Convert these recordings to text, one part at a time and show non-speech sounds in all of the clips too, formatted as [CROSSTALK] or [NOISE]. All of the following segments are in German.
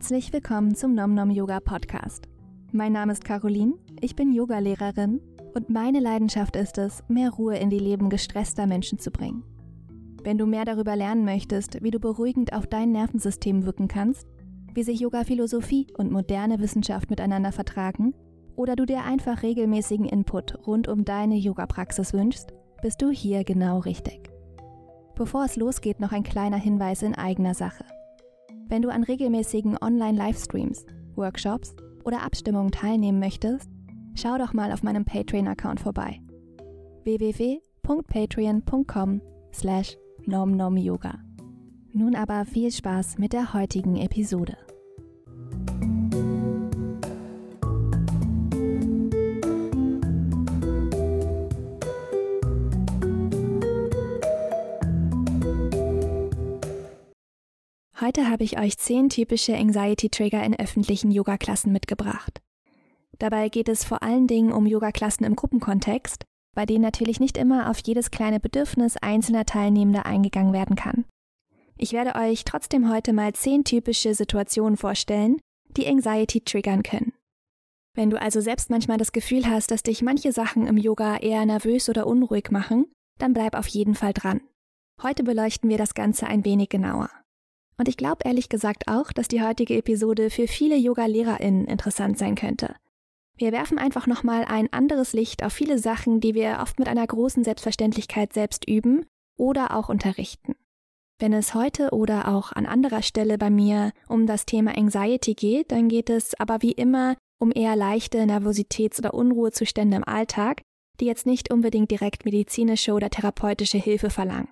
Herzlich willkommen zum Nom Nom Yoga Podcast. Mein Name ist Caroline, ich bin Yogalehrerin und meine Leidenschaft ist es, mehr Ruhe in die Leben gestresster Menschen zu bringen. Wenn du mehr darüber lernen möchtest, wie du beruhigend auf dein Nervensystem wirken kannst, wie sich Yoga-Philosophie und moderne Wissenschaft miteinander vertragen, oder du dir einfach regelmäßigen Input rund um deine Yoga-Praxis wünschst, bist du hier genau richtig. Bevor es losgeht, noch ein kleiner Hinweis in eigener Sache. Wenn du an regelmäßigen Online-Livestreams, Workshops oder Abstimmungen teilnehmen möchtest, schau doch mal auf meinem Patreon-Account vorbei. www.patreon.com slash nomnomyoga. Nun aber viel Spaß mit der heutigen Episode. Heute habe ich euch zehn typische Anxiety-Trigger in öffentlichen Yoga-Klassen mitgebracht. Dabei geht es vor allen Dingen um Yoga-Klassen im Gruppenkontext, bei denen natürlich nicht immer auf jedes kleine Bedürfnis einzelner Teilnehmender eingegangen werden kann. Ich werde euch trotzdem heute mal zehn typische Situationen vorstellen, die Anxiety triggern können. Wenn du also selbst manchmal das Gefühl hast, dass dich manche Sachen im Yoga eher nervös oder unruhig machen, dann bleib auf jeden Fall dran. Heute beleuchten wir das Ganze ein wenig genauer. Und ich glaube ehrlich gesagt auch, dass die heutige Episode für viele Yoga-LehrerInnen interessant sein könnte. Wir werfen einfach nochmal ein anderes Licht auf viele Sachen, die wir oft mit einer großen Selbstverständlichkeit selbst üben oder auch unterrichten. Wenn es heute oder auch an anderer Stelle bei mir um das Thema Anxiety geht, dann geht es aber wie immer um eher leichte Nervositäts- oder Unruhezustände im Alltag, die jetzt nicht unbedingt direkt medizinische oder therapeutische Hilfe verlangen.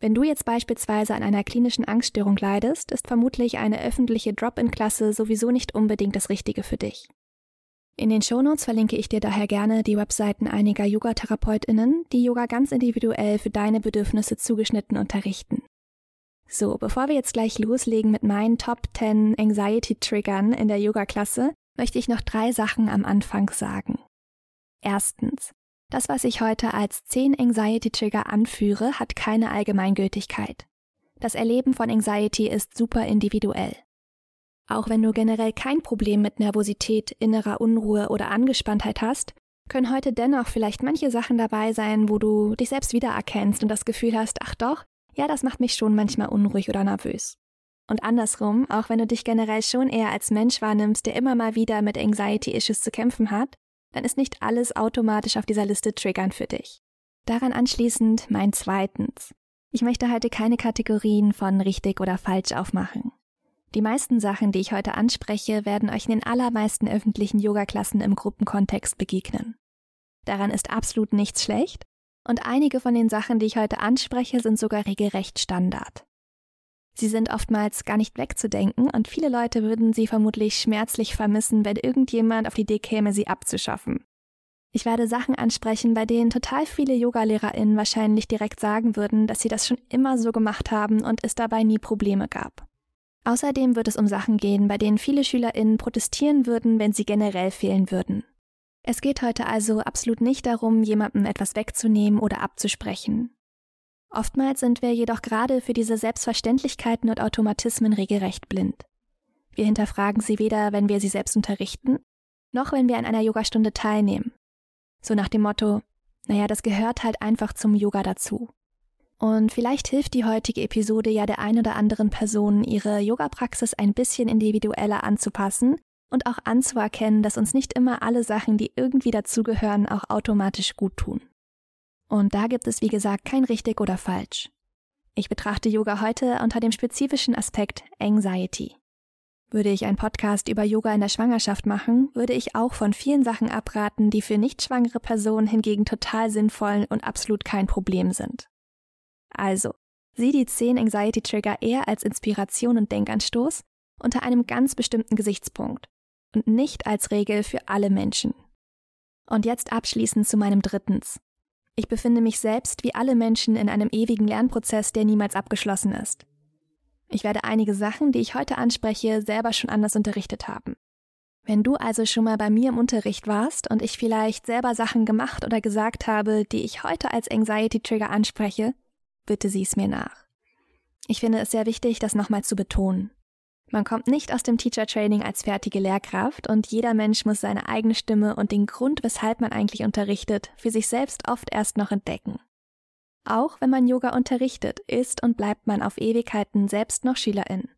Wenn du jetzt beispielsweise an einer klinischen Angststörung leidest, ist vermutlich eine öffentliche Drop-in-Klasse sowieso nicht unbedingt das Richtige für dich. In den Shownotes verlinke ich dir daher gerne die Webseiten einiger Yoga-TherapeutInnen, die Yoga ganz individuell für deine Bedürfnisse zugeschnitten unterrichten. So, bevor wir jetzt gleich loslegen mit meinen Top 10 Anxiety-Triggern in der Yoga-Klasse, möchte ich noch drei Sachen am Anfang sagen. Erstens, das, was ich heute als 10 Anxiety-Trigger anführe, hat keine Allgemeingültigkeit. Das Erleben von Anxiety ist super individuell. Auch wenn du generell kein Problem mit Nervosität, innerer Unruhe oder Angespanntheit hast, können heute dennoch vielleicht manche Sachen dabei sein, wo du dich selbst wiedererkennst und das Gefühl hast, ach doch, ja, das macht mich schon manchmal unruhig oder nervös. Und andersrum, auch wenn du dich generell schon eher als Mensch wahrnimmst, der immer mal wieder mit Anxiety-Issues zu kämpfen hat, dann ist nicht alles automatisch auf dieser Liste triggern für dich. Daran anschließend mein zweitens. Ich möchte heute keine Kategorien von richtig oder falsch aufmachen. Die meisten Sachen, die ich heute anspreche, werden euch in den allermeisten öffentlichen Yoga-Klassen im Gruppenkontext begegnen. Daran ist absolut nichts schlecht und einige von den Sachen, die ich heute anspreche, sind sogar regelrecht Standard. Sie sind oftmals gar nicht wegzudenken und viele Leute würden sie vermutlich schmerzlich vermissen, wenn irgendjemand auf die Idee käme, sie abzuschaffen. Ich werde Sachen ansprechen, bei denen total viele Yogalehrerinnen wahrscheinlich direkt sagen würden, dass sie das schon immer so gemacht haben und es dabei nie Probleme gab. Außerdem wird es um Sachen gehen, bei denen viele Schülerinnen protestieren würden, wenn sie generell fehlen würden. Es geht heute also absolut nicht darum, jemandem etwas wegzunehmen oder abzusprechen. Oftmals sind wir jedoch gerade für diese Selbstverständlichkeiten und Automatismen regelrecht blind. Wir hinterfragen sie weder, wenn wir sie selbst unterrichten, noch wenn wir an einer Yogastunde teilnehmen. So nach dem Motto, naja, das gehört halt einfach zum Yoga dazu. Und vielleicht hilft die heutige Episode ja der ein oder anderen Person, ihre Yoga-Praxis ein bisschen individueller anzupassen und auch anzuerkennen, dass uns nicht immer alle Sachen, die irgendwie dazugehören, auch automatisch gut tun. Und da gibt es, wie gesagt, kein richtig oder falsch. Ich betrachte Yoga heute unter dem spezifischen Aspekt Anxiety. Würde ich einen Podcast über Yoga in der Schwangerschaft machen, würde ich auch von vielen Sachen abraten, die für nicht schwangere Personen hingegen total sinnvoll und absolut kein Problem sind. Also, sieh die 10 Anxiety Trigger eher als Inspiration und Denkanstoß unter einem ganz bestimmten Gesichtspunkt und nicht als Regel für alle Menschen. Und jetzt abschließend zu meinem drittens. Ich befinde mich selbst wie alle Menschen in einem ewigen Lernprozess, der niemals abgeschlossen ist. Ich werde einige Sachen, die ich heute anspreche, selber schon anders unterrichtet haben. Wenn du also schon mal bei mir im Unterricht warst und ich vielleicht selber Sachen gemacht oder gesagt habe, die ich heute als Anxiety Trigger anspreche, bitte sieh es mir nach. Ich finde es sehr wichtig, das nochmal zu betonen. Man kommt nicht aus dem Teacher Training als fertige Lehrkraft und jeder Mensch muss seine eigene Stimme und den Grund, weshalb man eigentlich unterrichtet, für sich selbst oft erst noch entdecken. Auch wenn man Yoga unterrichtet, ist und bleibt man auf Ewigkeiten selbst noch Schülerin.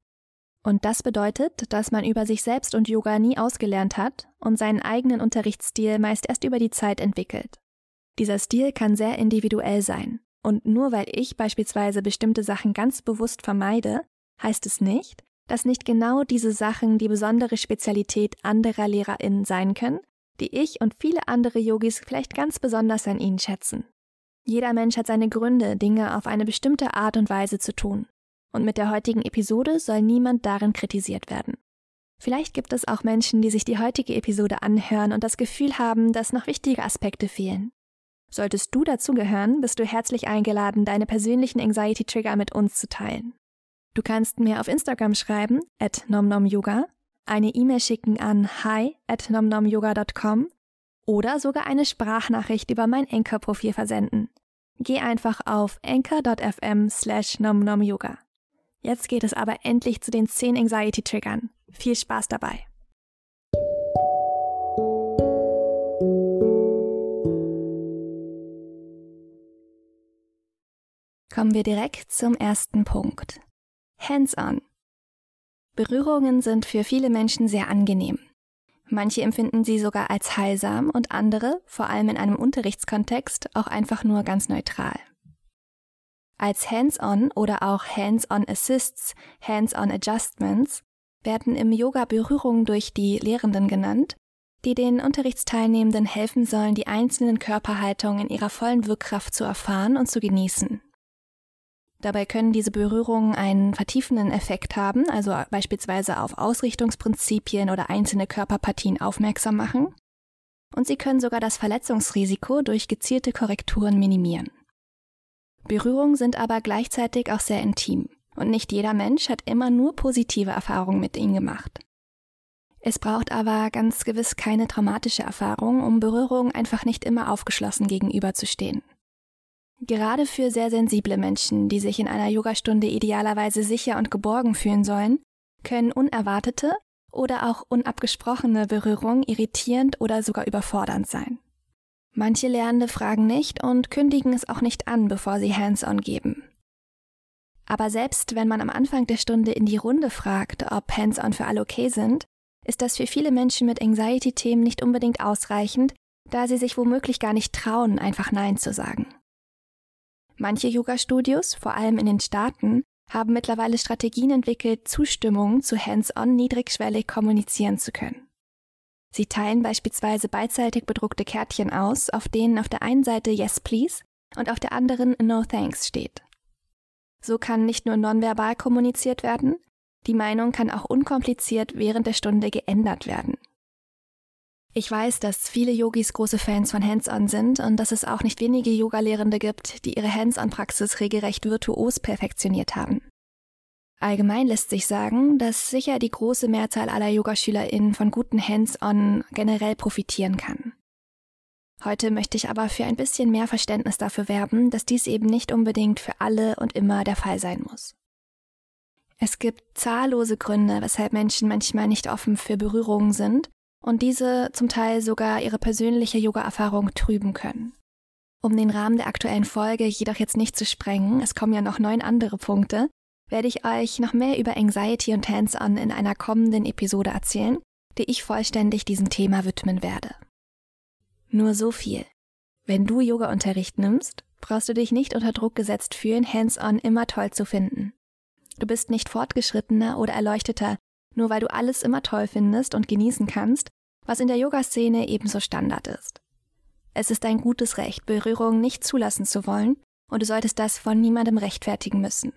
Und das bedeutet, dass man über sich selbst und Yoga nie ausgelernt hat und seinen eigenen Unterrichtsstil meist erst über die Zeit entwickelt. Dieser Stil kann sehr individuell sein. Und nur weil ich beispielsweise bestimmte Sachen ganz bewusst vermeide, heißt es nicht, dass nicht genau diese Sachen die besondere Spezialität anderer LehrerInnen sein können, die ich und viele andere Yogis vielleicht ganz besonders an ihnen schätzen. Jeder Mensch hat seine Gründe, Dinge auf eine bestimmte Art und Weise zu tun. Und mit der heutigen Episode soll niemand darin kritisiert werden. Vielleicht gibt es auch Menschen, die sich die heutige Episode anhören und das Gefühl haben, dass noch wichtige Aspekte fehlen. Solltest du dazugehören, bist du herzlich eingeladen, deine persönlichen Anxiety-Trigger mit uns zu teilen. Du kannst mir auf Instagram schreiben, at nomnomyoga, eine E-Mail schicken an hi at nomnomyoga.com oder sogar eine Sprachnachricht über mein Anchor-Profil versenden. Geh einfach auf anchor.fm slash nomnomyoga. Jetzt geht es aber endlich zu den 10 Anxiety-Triggern. Viel Spaß dabei! Kommen wir direkt zum ersten Punkt. Hands-on. Berührungen sind für viele Menschen sehr angenehm. Manche empfinden sie sogar als heilsam und andere, vor allem in einem Unterrichtskontext, auch einfach nur ganz neutral. Als Hands-on oder auch Hands-on Assists, Hands-on Adjustments werden im Yoga Berührungen durch die Lehrenden genannt, die den Unterrichtsteilnehmenden helfen sollen, die einzelnen Körperhaltungen in ihrer vollen Wirkkraft zu erfahren und zu genießen. Dabei können diese Berührungen einen vertiefenden Effekt haben, also beispielsweise auf Ausrichtungsprinzipien oder einzelne Körperpartien aufmerksam machen. Und sie können sogar das Verletzungsrisiko durch gezielte Korrekturen minimieren. Berührungen sind aber gleichzeitig auch sehr intim und nicht jeder Mensch hat immer nur positive Erfahrungen mit ihnen gemacht. Es braucht aber ganz gewiss keine traumatische Erfahrung, um Berührungen einfach nicht immer aufgeschlossen gegenüberzustehen. Gerade für sehr sensible Menschen, die sich in einer Yogastunde idealerweise sicher und geborgen fühlen sollen, können unerwartete oder auch unabgesprochene Berührungen irritierend oder sogar überfordernd sein. Manche Lernende fragen nicht und kündigen es auch nicht an, bevor sie Hands-on geben. Aber selbst wenn man am Anfang der Stunde in die Runde fragt, ob Hands-on für alle okay sind, ist das für viele Menschen mit Anxiety-Themen nicht unbedingt ausreichend, da sie sich womöglich gar nicht trauen, einfach Nein zu sagen. Manche Yoga-Studios, vor allem in den Staaten, haben mittlerweile Strategien entwickelt, Zustimmung zu Hands-on niedrigschwellig kommunizieren zu können. Sie teilen beispielsweise beidseitig bedruckte Kärtchen aus, auf denen auf der einen Seite Yes Please und auf der anderen No Thanks steht. So kann nicht nur nonverbal kommuniziert werden, die Meinung kann auch unkompliziert während der Stunde geändert werden. Ich weiß, dass viele Yogis große Fans von Hands-on sind und dass es auch nicht wenige Yogalehrende gibt, die ihre Hands-on-Praxis regelrecht virtuos perfektioniert haben. Allgemein lässt sich sagen, dass sicher die große Mehrzahl aller YogaschülerInnen von guten Hands-on generell profitieren kann. Heute möchte ich aber für ein bisschen mehr Verständnis dafür werben, dass dies eben nicht unbedingt für alle und immer der Fall sein muss. Es gibt zahllose Gründe, weshalb Menschen manchmal nicht offen für Berührungen sind und diese zum Teil sogar ihre persönliche Yoga-Erfahrung trüben können. Um den Rahmen der aktuellen Folge jedoch jetzt nicht zu sprengen, es kommen ja noch neun andere Punkte, werde ich euch noch mehr über Anxiety und Hands-on in einer kommenden Episode erzählen, die ich vollständig diesem Thema widmen werde. Nur so viel. Wenn du Yoga-Unterricht nimmst, brauchst du dich nicht unter Druck gesetzt fühlen, Hands-on immer toll zu finden. Du bist nicht fortgeschrittener oder erleuchteter, nur weil du alles immer toll findest und genießen kannst, was in der Yoga-Szene ebenso Standard ist. Es ist dein gutes Recht, Berührungen nicht zulassen zu wollen, und du solltest das von niemandem rechtfertigen müssen.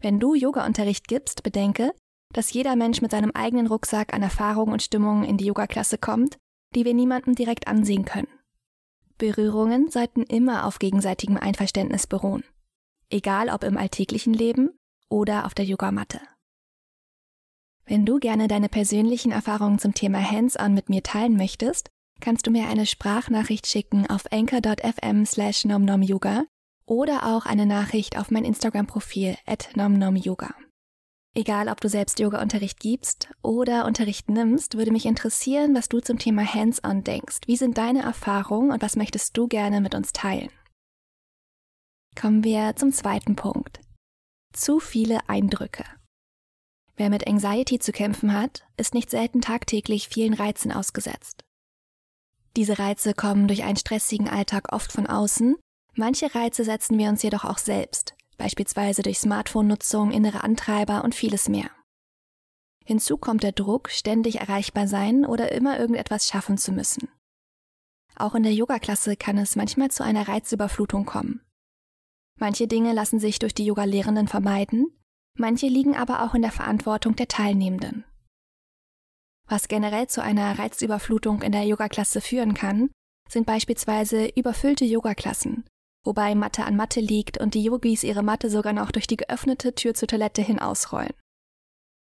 Wenn du Yoga-Unterricht gibst, bedenke, dass jeder Mensch mit seinem eigenen Rucksack an Erfahrungen und Stimmungen in die Yoga-Klasse kommt, die wir niemandem direkt ansehen können. Berührungen sollten immer auf gegenseitigem Einverständnis beruhen, egal ob im alltäglichen Leben oder auf der Yogamatte. Wenn du gerne deine persönlichen Erfahrungen zum Thema Hands-on mit mir teilen möchtest, kannst du mir eine Sprachnachricht schicken auf anchor.fm slash nomnomyoga oder auch eine Nachricht auf mein Instagram-Profil at nomnomyoga. Egal, ob du selbst Yoga-Unterricht gibst oder Unterricht nimmst, würde mich interessieren, was du zum Thema Hands-on denkst. Wie sind deine Erfahrungen und was möchtest du gerne mit uns teilen? Kommen wir zum zweiten Punkt. Zu viele Eindrücke. Wer mit Anxiety zu kämpfen hat, ist nicht selten tagtäglich vielen Reizen ausgesetzt. Diese Reize kommen durch einen stressigen Alltag oft von außen, manche Reize setzen wir uns jedoch auch selbst, beispielsweise durch Smartphone-Nutzung, innere Antreiber und vieles mehr. Hinzu kommt der Druck, ständig erreichbar sein oder immer irgendetwas schaffen zu müssen. Auch in der Yoga-Klasse kann es manchmal zu einer Reizüberflutung kommen. Manche Dinge lassen sich durch die Yoga-Lehrenden vermeiden, manche liegen aber auch in der Verantwortung der Teilnehmenden. Was generell zu einer Reizüberflutung in der Yoga-Klasse führen kann, sind beispielsweise überfüllte Yoga-Klassen, wobei Matte an Matte liegt und die Yogis ihre Matte sogar noch durch die geöffnete Tür zur Toilette hin ausrollen.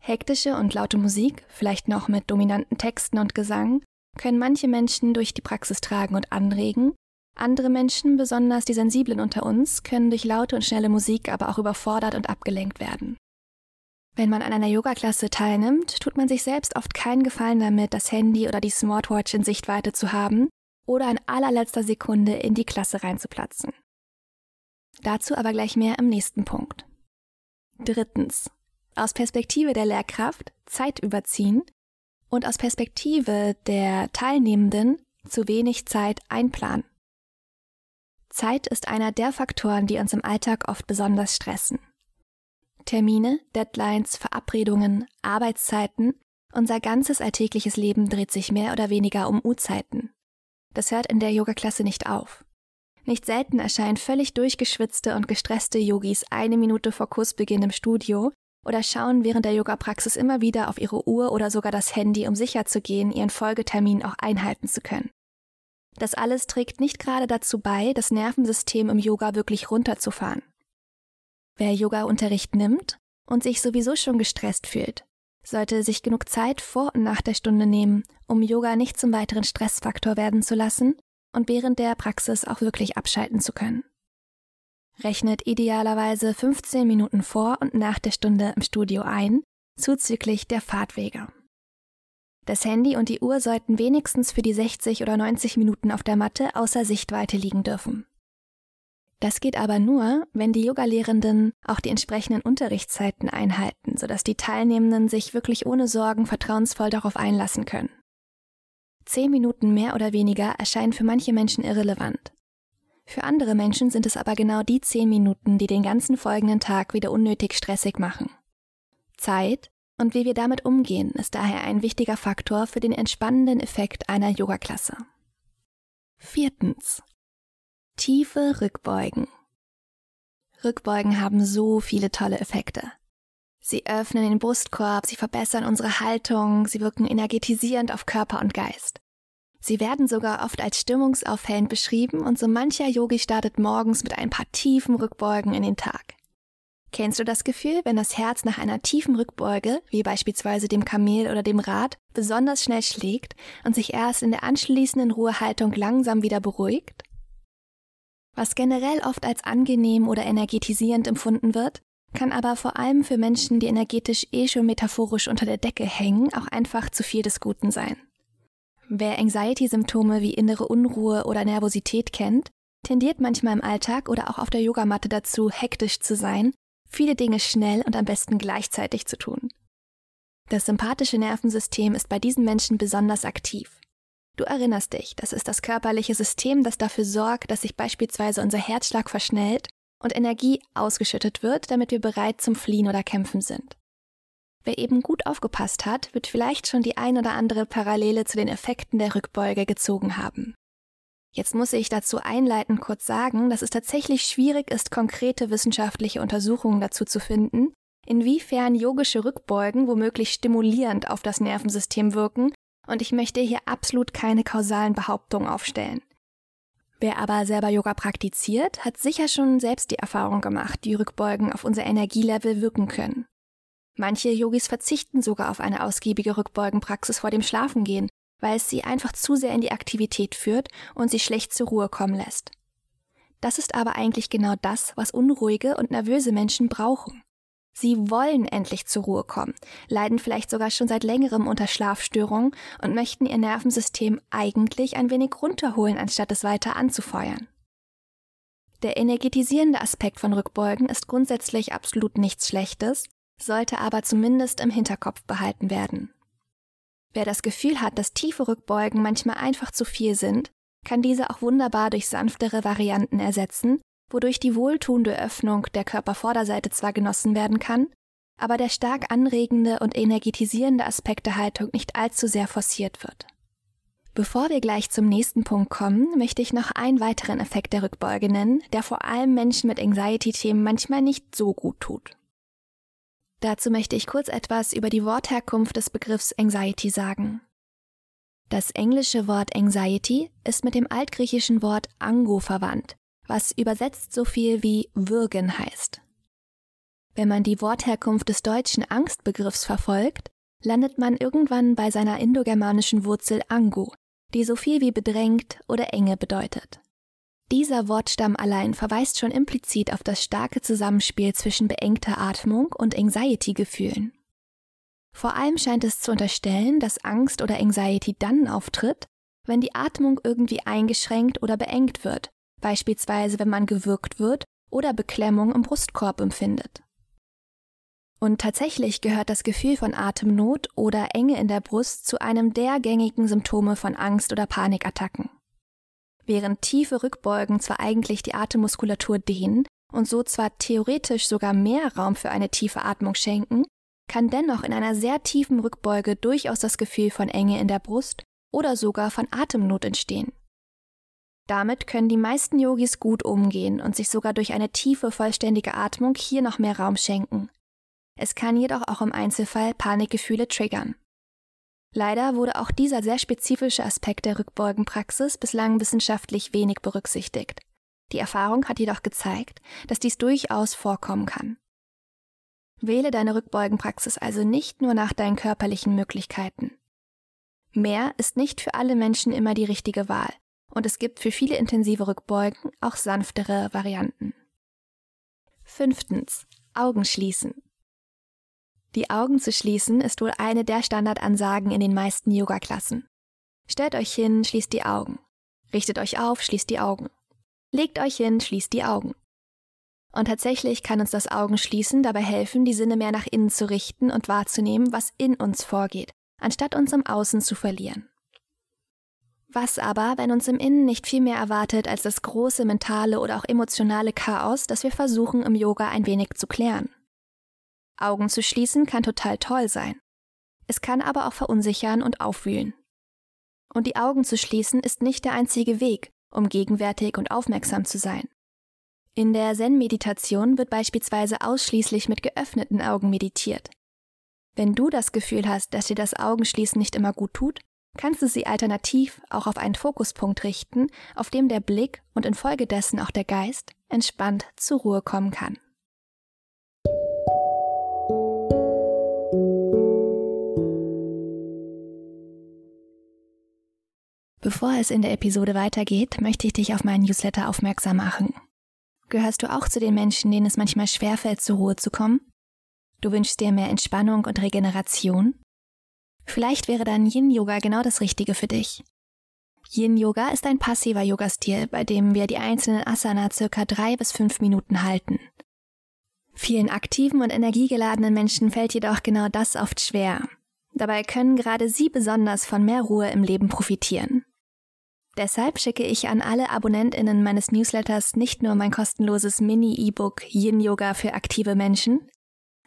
Hektische und laute Musik, vielleicht noch mit dominanten Texten und Gesang, können manche Menschen durch die Praxis tragen und anregen, andere Menschen, besonders die Sensiblen unter uns, können durch laute und schnelle Musik aber auch überfordert und abgelenkt werden. Wenn man an einer Yoga-Klasse teilnimmt, tut man sich selbst oft keinen Gefallen damit, das Handy oder die Smartwatch in Sichtweite zu haben oder in allerletzter Sekunde in die Klasse reinzuplatzen. Dazu aber gleich mehr im nächsten Punkt. Drittens. Aus Perspektive der Lehrkraft Zeit überziehen und aus Perspektive der Teilnehmenden zu wenig Zeit einplanen. Zeit ist einer der Faktoren, die uns im Alltag oft besonders stressen. Termine, Deadlines, Verabredungen, Arbeitszeiten, unser ganzes alltägliches Leben dreht sich mehr oder weniger um Uhrzeiten. Das hört in der Yoga-Klasse nicht auf. Nicht selten erscheinen völlig durchgeschwitzte und gestresste Yogis eine Minute vor Kursbeginn im Studio oder schauen während der Yoga-Praxis immer wieder auf ihre Uhr oder sogar das Handy, um sicherzugehen, ihren Folgetermin auch einhalten zu können. Das alles trägt nicht gerade dazu bei, das Nervensystem im Yoga wirklich runterzufahren. Wer Yoga-Unterricht nimmt und sich sowieso schon gestresst fühlt, sollte sich genug Zeit vor und nach der Stunde nehmen, um Yoga nicht zum weiteren Stressfaktor werden zu lassen und während der Praxis auch wirklich abschalten zu können. Rechnet idealerweise 15 Minuten vor und nach der Stunde im Studio ein, zuzüglich der Fahrtwege. Das Handy und die Uhr sollten wenigstens für die 60 oder 90 Minuten auf der Matte außer Sichtweite liegen dürfen. Das geht aber nur, wenn die Yogalehrenden auch die entsprechenden Unterrichtszeiten einhalten, sodass die Teilnehmenden sich wirklich ohne Sorgen vertrauensvoll darauf einlassen können. Zehn Minuten mehr oder weniger erscheinen für manche Menschen irrelevant. Für andere Menschen sind es aber genau die zehn Minuten, die den ganzen folgenden Tag wieder unnötig stressig machen. Zeit und wie wir damit umgehen, ist daher ein wichtiger Faktor für den entspannenden Effekt einer Yogaklasse. Viertens. Tiefe Rückbeugen. Rückbeugen haben so viele tolle Effekte. Sie öffnen den Brustkorb, sie verbessern unsere Haltung, sie wirken energetisierend auf Körper und Geist. Sie werden sogar oft als stimmungsaufhellend beschrieben und so mancher Yogi startet morgens mit ein paar tiefen Rückbeugen in den Tag. Kennst du das Gefühl, wenn das Herz nach einer tiefen Rückbeuge, wie beispielsweise dem Kamel oder dem Rad, besonders schnell schlägt und sich erst in der anschließenden Ruhehaltung langsam wieder beruhigt? Was generell oft als angenehm oder energetisierend empfunden wird, kann aber vor allem für Menschen, die energetisch eh schon metaphorisch unter der Decke hängen, auch einfach zu viel des Guten sein. Wer Anxiety-Symptome wie innere Unruhe oder Nervosität kennt, tendiert manchmal im Alltag oder auch auf der Yogamatte dazu, hektisch zu sein, viele Dinge schnell und am besten gleichzeitig zu tun. Das sympathische Nervensystem ist bei diesen Menschen besonders aktiv. Du erinnerst dich, das ist das körperliche System, das dafür sorgt, dass sich beispielsweise unser Herzschlag verschnellt und Energie ausgeschüttet wird, damit wir bereit zum Fliehen oder Kämpfen sind. Wer eben gut aufgepasst hat, wird vielleicht schon die ein oder andere Parallele zu den Effekten der Rückbeuge gezogen haben. Jetzt muss ich dazu einleitend kurz sagen, dass es tatsächlich schwierig ist, konkrete wissenschaftliche Untersuchungen dazu zu finden, inwiefern yogische Rückbeugen womöglich stimulierend auf das Nervensystem wirken, und ich möchte hier absolut keine kausalen Behauptungen aufstellen. Wer aber selber Yoga praktiziert, hat sicher schon selbst die Erfahrung gemacht, wie Rückbeugen auf unser Energielevel wirken können. Manche Yogis verzichten sogar auf eine ausgiebige Rückbeugenpraxis vor dem Schlafengehen, weil es sie einfach zu sehr in die Aktivität führt und sie schlecht zur Ruhe kommen lässt. Das ist aber eigentlich genau das, was unruhige und nervöse Menschen brauchen. Sie wollen endlich zur Ruhe kommen, leiden vielleicht sogar schon seit längerem unter Schlafstörungen und möchten ihr Nervensystem eigentlich ein wenig runterholen, anstatt es weiter anzufeuern. Der energetisierende Aspekt von Rückbeugen ist grundsätzlich absolut nichts Schlechtes, sollte aber zumindest im Hinterkopf behalten werden. Wer das Gefühl hat, dass tiefe Rückbeugen manchmal einfach zu viel sind, kann diese auch wunderbar durch sanftere Varianten ersetzen, wodurch die wohltuende Öffnung der Körpervorderseite zwar genossen werden kann, aber der stark anregende und energetisierende Aspekt der Haltung nicht allzu sehr forciert wird. Bevor wir gleich zum nächsten Punkt kommen, möchte ich noch einen weiteren Effekt der Rückbeuge nennen, der vor allem Menschen mit Anxiety-Themen manchmal nicht so gut tut. Dazu möchte ich kurz etwas über die Wortherkunft des Begriffs Anxiety sagen. Das englische Wort Anxiety ist mit dem altgriechischen Wort Ango verwandt, was übersetzt so viel wie würgen heißt. Wenn man die Wortherkunft des deutschen Angstbegriffs verfolgt, landet man irgendwann bei seiner indogermanischen Wurzel Ango, die so viel wie bedrängt oder enge bedeutet. Dieser Wortstamm allein verweist schon implizit auf das starke Zusammenspiel zwischen beengter Atmung und Anxiety-Gefühlen. Vor allem scheint es zu unterstellen, dass Angst oder Anxiety dann auftritt, wenn die Atmung irgendwie eingeschränkt oder beengt wird, beispielsweise wenn man gewürgt wird oder Beklemmung im Brustkorb empfindet. Und tatsächlich gehört das Gefühl von Atemnot oder Enge in der Brust zu einem der gängigen Symptome von Angst- oder Panikattacken. Während tiefe Rückbeugen zwar eigentlich die Atemmuskulatur dehnen und so zwar theoretisch sogar mehr Raum für eine tiefe Atmung schenken, kann dennoch in einer sehr tiefen Rückbeuge durchaus das Gefühl von Enge in der Brust oder sogar von Atemnot entstehen. Damit können die meisten Yogis gut umgehen und sich sogar durch eine tiefe, vollständige Atmung hier noch mehr Raum schenken. Es kann jedoch auch im Einzelfall Panikgefühle triggern. Leider wurde auch dieser sehr spezifische Aspekt der Rückbeugenpraxis bislang wissenschaftlich wenig berücksichtigt. Die Erfahrung hat jedoch gezeigt, dass dies durchaus vorkommen kann. Wähle deine Rückbeugenpraxis also nicht nur nach deinen körperlichen Möglichkeiten. Mehr ist nicht für alle Menschen immer die richtige Wahl, und es gibt für viele intensive Rückbeugen auch sanftere Varianten. Fünftens. Augen schließen. Die Augen zu schließen ist wohl eine der Standardansagen in den meisten Yoga-Klassen. Stellt euch hin, schließt die Augen. Richtet euch auf, schließt die Augen. Legt euch hin, schließt die Augen. Und tatsächlich kann uns das Augenschließen dabei helfen, die Sinne mehr nach innen zu richten und wahrzunehmen, was in uns vorgeht, anstatt uns im Außen zu verlieren. Was aber, wenn uns im Innen nicht viel mehr erwartet als das große mentale oder auch emotionale Chaos, das wir versuchen im Yoga ein wenig zu klären? Augen zu schließen kann total toll sein. Es kann aber auch verunsichern und aufwühlen. Und die Augen zu schließen ist nicht der einzige Weg, um gegenwärtig und aufmerksam zu sein. In der Zen-Meditation wird beispielsweise ausschließlich mit geöffneten Augen meditiert. Wenn du das Gefühl hast, dass dir das Augenschließen nicht immer gut tut, kannst du sie alternativ auch auf einen Fokuspunkt richten, auf dem der Blick und infolgedessen auch der Geist entspannt zur Ruhe kommen kann. Bevor es in der Episode weitergeht, möchte ich dich auf meinen Newsletter aufmerksam machen. Gehörst du auch zu den Menschen, denen es manchmal schwerfällt, zur Ruhe zu kommen? Du wünschst dir mehr Entspannung und Regeneration? Vielleicht wäre dann Yin-Yoga genau das Richtige für dich. Yin-Yoga ist ein passiver Yoga-Stil, bei dem wir die einzelnen Asana circa drei bis fünf Minuten halten. Vielen aktiven und energiegeladenen Menschen fällt jedoch genau das oft schwer. Dabei können gerade sie besonders von mehr Ruhe im Leben profitieren. Deshalb schicke ich an alle AbonnentInnen meines Newsletters nicht nur mein kostenloses Mini-E-Book Yin Yoga für aktive Menschen,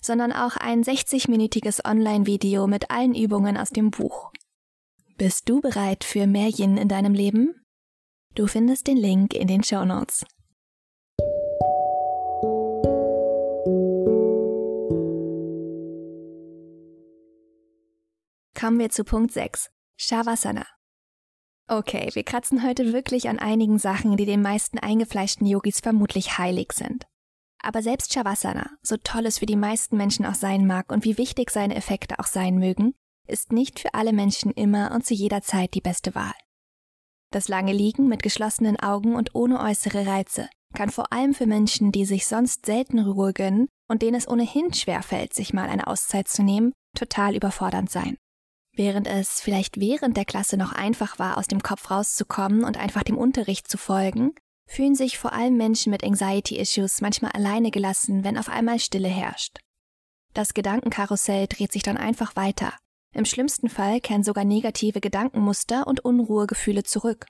sondern auch ein 60-minütiges Online-Video mit allen Übungen aus dem Buch. Bist du bereit für mehr Yin in deinem Leben? Du findest den Link in den Show Notes. Kommen wir zu Punkt 6. Shavasana. Okay, wir kratzen heute wirklich an einigen Sachen, die den meisten eingefleischten Yogis vermutlich heilig sind. Aber selbst Shavasana, so toll es für die meisten Menschen auch sein mag und wie wichtig seine Effekte auch sein mögen, ist nicht für alle Menschen immer und zu jeder Zeit die beste Wahl. Das lange Liegen mit geschlossenen Augen und ohne äußere Reize kann vor allem für Menschen, die sich sonst selten Ruhe gönnen und denen es ohnehin schwerfällt, sich mal eine Auszeit zu nehmen, total überfordernd sein. Während es vielleicht während der Klasse noch einfach war, aus dem Kopf rauszukommen und einfach dem Unterricht zu folgen, fühlen sich vor allem Menschen mit Anxiety-Issues manchmal alleine gelassen, wenn auf einmal Stille herrscht. Das Gedankenkarussell dreht sich dann einfach weiter. Im schlimmsten Fall kehren sogar negative Gedankenmuster und Unruhegefühle zurück.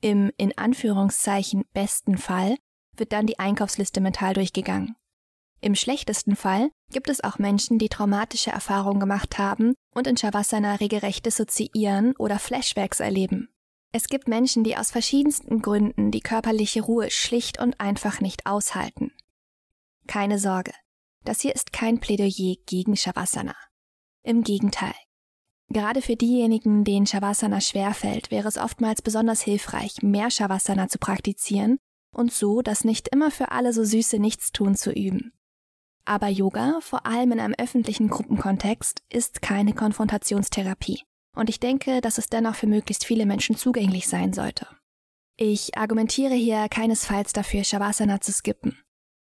Im in Anführungszeichen besten Fall wird dann die Einkaufsliste mental durchgegangen. Im schlechtesten Fall gibt es auch Menschen, die traumatische Erfahrungen gemacht haben und in Shavasana regelrecht dissoziieren oder Flashbacks erleben. Es gibt Menschen, die aus verschiedensten Gründen die körperliche Ruhe schlicht und einfach nicht aushalten. Keine Sorge, das hier ist kein Plädoyer gegen Shavasana. Im Gegenteil. Gerade für diejenigen, denen Shavasana schwerfällt, wäre es oftmals besonders hilfreich, mehr Shavasana zu praktizieren und so das nicht immer für alle so süße Nichtstun zu üben. Aber Yoga, vor allem in einem öffentlichen Gruppenkontext, ist keine Konfrontationstherapie. Und ich denke, dass es dennoch für möglichst viele Menschen zugänglich sein sollte. Ich argumentiere hier keinesfalls dafür, Shavasana zu skippen.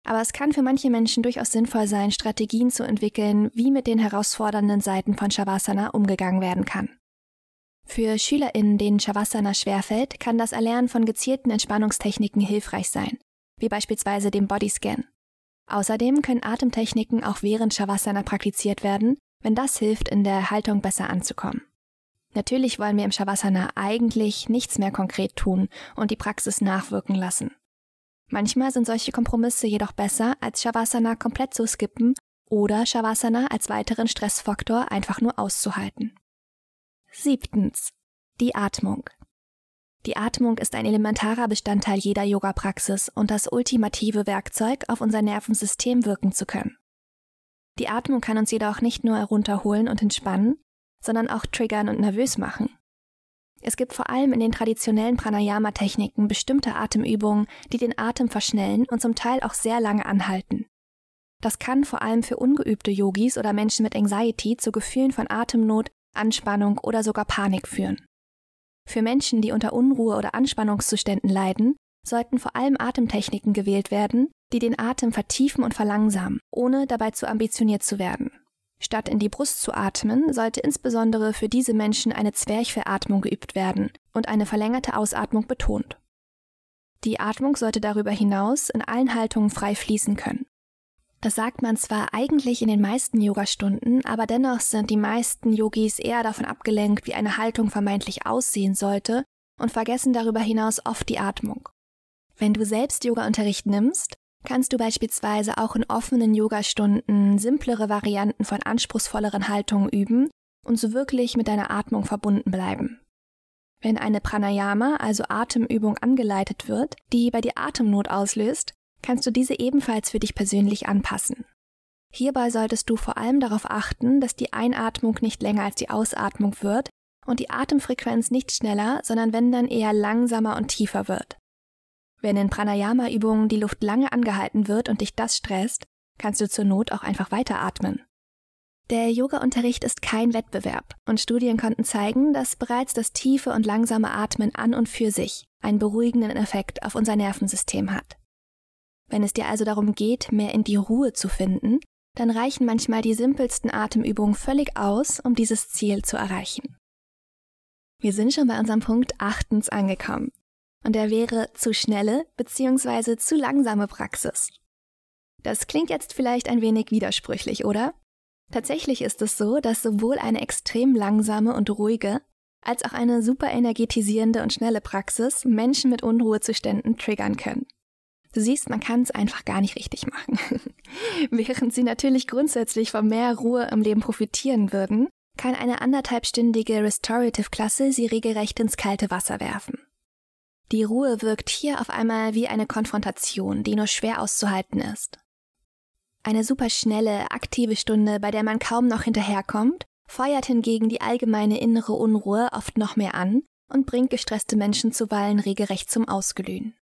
Aber es kann für manche Menschen durchaus sinnvoll sein, Strategien zu entwickeln, wie mit den herausfordernden Seiten von Shavasana umgegangen werden kann. Für SchülerInnen, denen Shavasana schwerfällt, kann das Erlernen von gezielten Entspannungstechniken hilfreich sein, wie beispielsweise dem Bodyscan. Außerdem können Atemtechniken auch während Shavasana praktiziert werden, wenn das hilft, in der Haltung besser anzukommen. Natürlich wollen wir im Shavasana eigentlich nichts mehr konkret tun und die Praxis nachwirken lassen. Manchmal sind solche Kompromisse jedoch besser, als Shavasana komplett zu skippen oder Shavasana als weiteren Stressfaktor einfach nur auszuhalten. Siebtens. Die Atmung. Die Atmung ist ein elementarer Bestandteil jeder Yoga-Praxis und das ultimative Werkzeug, auf unser Nervensystem wirken zu können. Die Atmung kann uns jedoch nicht nur herunterholen und entspannen, sondern auch triggern und nervös machen. Es gibt vor allem in den traditionellen Pranayama-Techniken bestimmte Atemübungen, die den Atem verschnellen und zum Teil auch sehr lange anhalten. Das kann vor allem für ungeübte Yogis oder Menschen mit Anxiety zu Gefühlen von Atemnot, Anspannung oder sogar Panik führen. Für Menschen, die unter Unruhe oder Anspannungszuständen leiden, sollten vor allem Atemtechniken gewählt werden, die den Atem vertiefen und verlangsamen, ohne dabei zu ambitioniert zu werden. Statt in die Brust zu atmen, sollte insbesondere für diese Menschen eine Zwerchfellatmung geübt werden und eine verlängerte Ausatmung betont. Die Atmung sollte darüber hinaus in allen Haltungen frei fließen können. Das sagt man zwar eigentlich in den meisten Yogastunden, aber dennoch sind die meisten Yogis eher davon abgelenkt, wie eine Haltung vermeintlich aussehen sollte und vergessen darüber hinaus oft die Atmung. Wenn du selbst Yoga-Unterricht nimmst, kannst du beispielsweise auch in offenen Yogastunden simplere Varianten von anspruchsvolleren Haltungen üben und so wirklich mit deiner Atmung verbunden bleiben. Wenn eine Pranayama, also Atemübung, angeleitet wird, die bei dir Atemnot auslöst, kannst du diese ebenfalls für dich persönlich anpassen. Hierbei solltest du vor allem darauf achten, dass die Einatmung nicht länger als die Ausatmung wird und die Atemfrequenz nicht schneller, sondern wenn dann eher langsamer und tiefer wird. Wenn in Pranayama-Übungen die Luft lange angehalten wird und dich das stresst, kannst du zur Not auch einfach weiteratmen. Der Yoga-Unterricht ist kein Wettbewerb und Studien konnten zeigen, dass bereits das tiefe und langsame Atmen an und für sich einen beruhigenden Effekt auf unser Nervensystem hat. Wenn es dir also darum geht, mehr in die Ruhe zu finden, dann reichen manchmal die simpelsten Atemübungen völlig aus, um dieses Ziel zu erreichen. Wir sind schon bei unserem Punkt achtens angekommen und er wäre zu schnelle bzw. zu langsame Praxis. Das klingt jetzt vielleicht ein wenig widersprüchlich, oder? Tatsächlich ist es so, dass sowohl eine extrem langsame und ruhige als auch eine super energetisierende und schnelle Praxis Menschen mit Unruhezuständen triggern können. Du siehst, man kann es einfach gar nicht richtig machen. [LAUGHS] Während sie natürlich grundsätzlich von mehr Ruhe im Leben profitieren würden, kann eine anderthalbstündige Restorative-Klasse sie regelrecht ins kalte Wasser werfen. Die Ruhe wirkt hier auf einmal wie eine Konfrontation, die nur schwer auszuhalten ist. Eine superschnelle, aktive Stunde, bei der man kaum noch hinterherkommt, feuert hingegen die allgemeine innere Unruhe oft noch mehr an und bringt gestresste Menschen zuweilen regelrecht zum Ausglühen.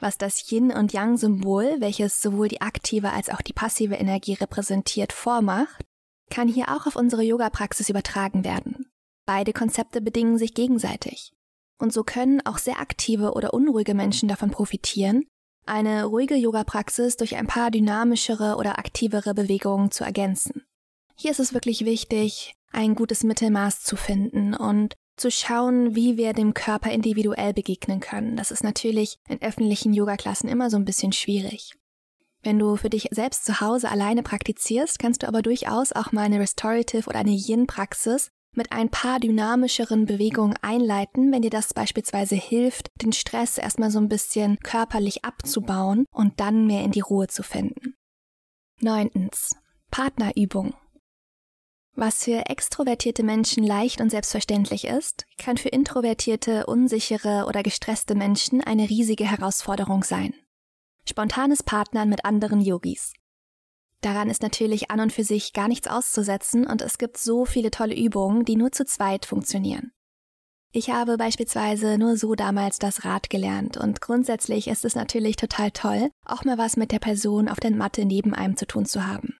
Was das Yin- und Yang-Symbol, welches sowohl die aktive als auch die passive Energie repräsentiert, vormacht, kann hier auch auf unsere Yoga-Praxis übertragen werden. Beide Konzepte bedingen sich gegenseitig. Und so können auch sehr aktive oder unruhige Menschen davon profitieren, eine ruhige Yoga-Praxis durch ein paar dynamischere oder aktivere Bewegungen zu ergänzen. Hier ist es wirklich wichtig, ein gutes Mittelmaß zu finden und zu schauen, wie wir dem Körper individuell begegnen können. Das ist natürlich in öffentlichen Yoga-Klassen immer so ein bisschen schwierig. Wenn du für dich selbst zu Hause alleine praktizierst, kannst du aber durchaus auch mal eine Restorative oder eine Yin-Praxis mit ein paar dynamischeren Bewegungen einleiten, wenn dir das beispielsweise hilft, den Stress erstmal so ein bisschen körperlich abzubauen und dann mehr in die Ruhe zu finden. Neuntens. Partnerübung. Was für extrovertierte Menschen leicht und selbstverständlich ist, kann für introvertierte, unsichere oder gestresste Menschen eine riesige Herausforderung sein. Spontanes Partnern mit anderen Yogis. Daran ist natürlich an und für sich gar nichts auszusetzen und es gibt so viele tolle Übungen, die nur zu zweit funktionieren. Ich habe beispielsweise nur so damals das Rad gelernt und grundsätzlich ist es natürlich total toll, auch mal was mit der Person auf der Matte neben einem zu tun zu haben.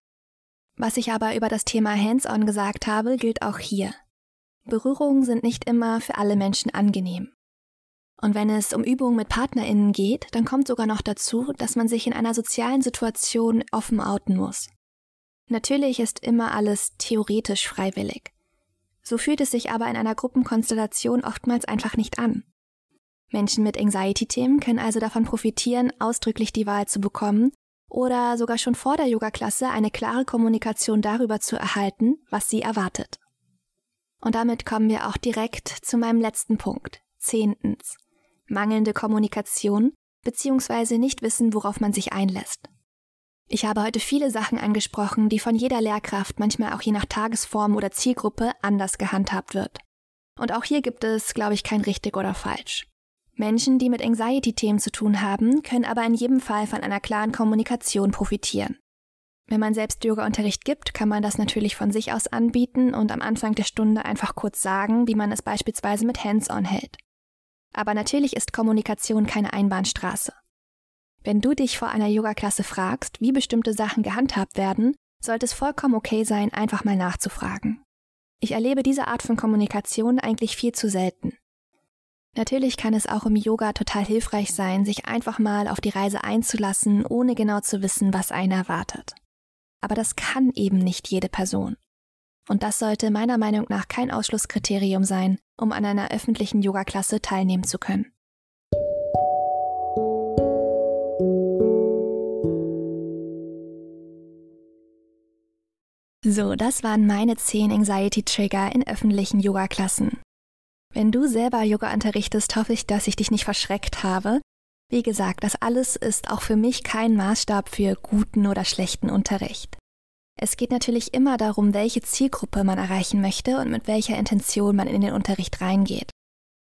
Was ich aber über das Thema Hands-on gesagt habe, gilt auch hier. Berührungen sind nicht immer für alle Menschen angenehm. Und wenn es um Übungen mit PartnerInnen geht, dann kommt sogar noch dazu, dass man sich in einer sozialen Situation offen outen muss. Natürlich ist immer alles theoretisch freiwillig. So fühlt es sich aber in einer Gruppenkonstellation oftmals einfach nicht an. Menschen mit Anxiety-Themen können also davon profitieren, ausdrücklich die Wahl zu bekommen oder sogar schon vor der Yoga-Klasse eine klare Kommunikation darüber zu erhalten, was sie erwartet. Und damit kommen wir auch direkt zu meinem letzten Punkt. Zehntens mangelnde Kommunikation bzw. nicht wissen, worauf man sich einlässt. Ich habe heute viele Sachen angesprochen, die von jeder Lehrkraft, manchmal auch je nach Tagesform oder Zielgruppe, anders gehandhabt wird. Und auch hier gibt es, glaube ich, kein richtig oder falsch. Menschen, die mit Anxiety-Themen zu tun haben, können aber in jedem Fall von einer klaren Kommunikation profitieren. Wenn man selbst Yoga-Unterricht gibt, kann man das natürlich von sich aus anbieten und am Anfang der Stunde einfach kurz sagen, wie man es beispielsweise mit Hands-on hält. Aber natürlich ist Kommunikation keine Einbahnstraße. Wenn du dich vor einer Yoga-Klasse fragst, wie bestimmte Sachen gehandhabt werden, sollte es vollkommen okay sein, einfach mal nachzufragen. Ich erlebe diese Art von Kommunikation eigentlich viel zu selten. Natürlich kann es auch im Yoga total hilfreich sein, sich einfach mal auf die Reise einzulassen, ohne genau zu wissen, was einen erwartet. Aber das kann eben nicht jede Person. Und das sollte meiner Meinung nach kein Ausschlusskriterium sein, um an einer öffentlichen Yoga-Klasse teilnehmen zu können. So, das waren meine 10 Anxiety-Trigger in öffentlichen Yoga-Klassen. Wenn du selber Yoga unterrichtest, hoffe ich, dass ich dich nicht verschreckt habe. Wie gesagt, das alles ist auch für mich kein Maßstab für guten oder schlechten Unterricht. Es geht natürlich immer darum, welche Zielgruppe man erreichen möchte und mit welcher Intention man in den Unterricht reingeht.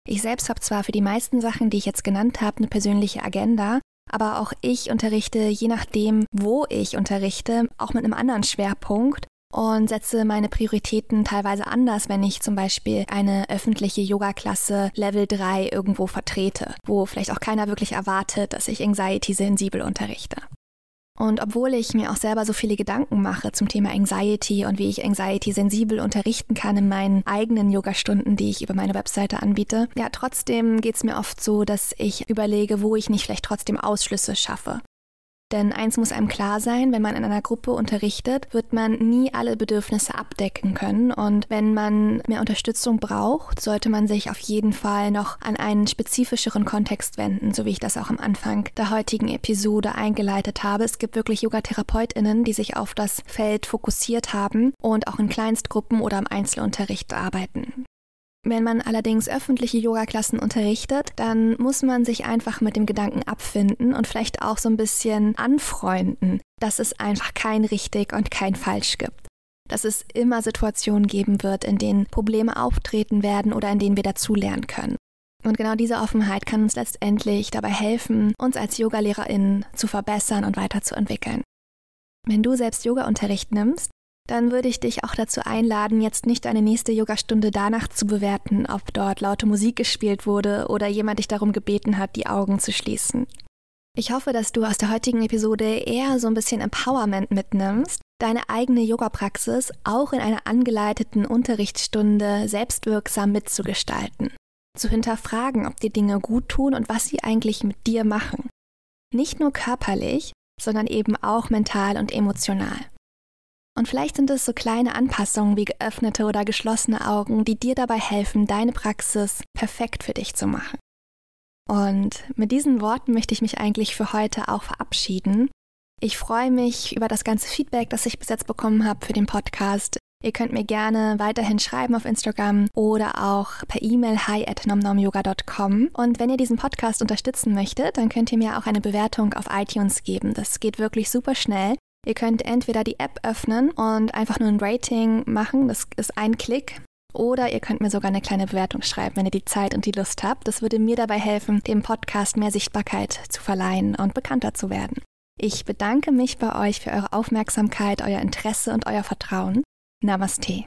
Ich selbst habe zwar für die meisten Sachen, die ich jetzt genannt habe, eine persönliche Agenda, aber auch ich unterrichte, je nachdem, wo ich unterrichte, auch mit einem anderen Schwerpunkt und setze meine Prioritäten teilweise anders, wenn ich zum Beispiel eine öffentliche Yoga-Klasse Level 3 irgendwo vertrete, wo vielleicht auch keiner wirklich erwartet, dass ich anxiety-sensibel unterrichte. Und obwohl ich mir auch selber so viele Gedanken mache zum Thema Anxiety und wie ich Anxiety sensibel unterrichten kann in meinen eigenen Yoga-Stunden, die ich über meine Webseite anbiete, ja, trotzdem geht es mir oft so, dass ich überlege, wo ich nicht vielleicht trotzdem Ausschlüsse schaffe. Denn eins muss einem klar sein, wenn man in einer Gruppe unterrichtet, wird man nie alle Bedürfnisse abdecken können. Und wenn man mehr Unterstützung braucht, sollte man sich auf jeden Fall noch an einen spezifischeren Kontext wenden, so wie ich das auch am Anfang der heutigen Episode eingeleitet habe. Es gibt wirklich Yoga-TherapeutInnen, die sich auf das Feld fokussiert haben und auch in Kleinstgruppen oder im Einzelunterricht arbeiten. Wenn man allerdings öffentliche Yoga-Klassen unterrichtet, dann muss man sich einfach mit dem Gedanken abfinden und vielleicht auch so ein bisschen anfreunden, dass es einfach kein richtig und kein falsch gibt. Dass es immer Situationen geben wird, in denen Probleme auftreten werden oder in denen wir dazulernen können. Und genau diese Offenheit kann uns letztendlich dabei helfen, uns als YogalehrerInnen zu verbessern und weiterzuentwickeln. Wenn du selbst Yoga-Unterricht nimmst, dann würde ich dich auch dazu einladen, jetzt nicht deine nächste Yogastunde danach zu bewerten, ob dort laute Musik gespielt wurde oder jemand dich darum gebeten hat, die Augen zu schließen. Ich hoffe, dass du aus der heutigen Episode eher so ein bisschen Empowerment mitnimmst, deine eigene Yoga-Praxis auch in einer angeleiteten Unterrichtsstunde selbstwirksam mitzugestalten. Zu hinterfragen, ob dir Dinge gut tun und was sie eigentlich mit dir machen. Nicht nur körperlich, sondern eben auch mental und emotional. Und vielleicht sind es so kleine Anpassungen wie geöffnete oder geschlossene Augen, die dir dabei helfen, deine Praxis perfekt für dich zu machen. Und mit diesen Worten möchte ich mich eigentlich für heute auch verabschieden. Ich freue mich über das ganze Feedback, das ich bis jetzt bekommen habe für den Podcast. Ihr könnt mir gerne weiterhin schreiben auf Instagram oder auch per E-Mail hi at nomnomyoga.com. Und wenn ihr diesen Podcast unterstützen möchtet, dann könnt ihr mir auch eine Bewertung auf iTunes geben. Das geht wirklich super schnell. Ihr könnt entweder die App öffnen und einfach nur ein Rating machen, das ist ein Klick. Oder ihr könnt mir sogar eine kleine Bewertung schreiben, wenn ihr die Zeit und die Lust habt. Das würde mir dabei helfen, dem Podcast mehr Sichtbarkeit zu verleihen und bekannter zu werden. Ich bedanke mich bei euch für eure Aufmerksamkeit, euer Interesse und euer Vertrauen. Namaste.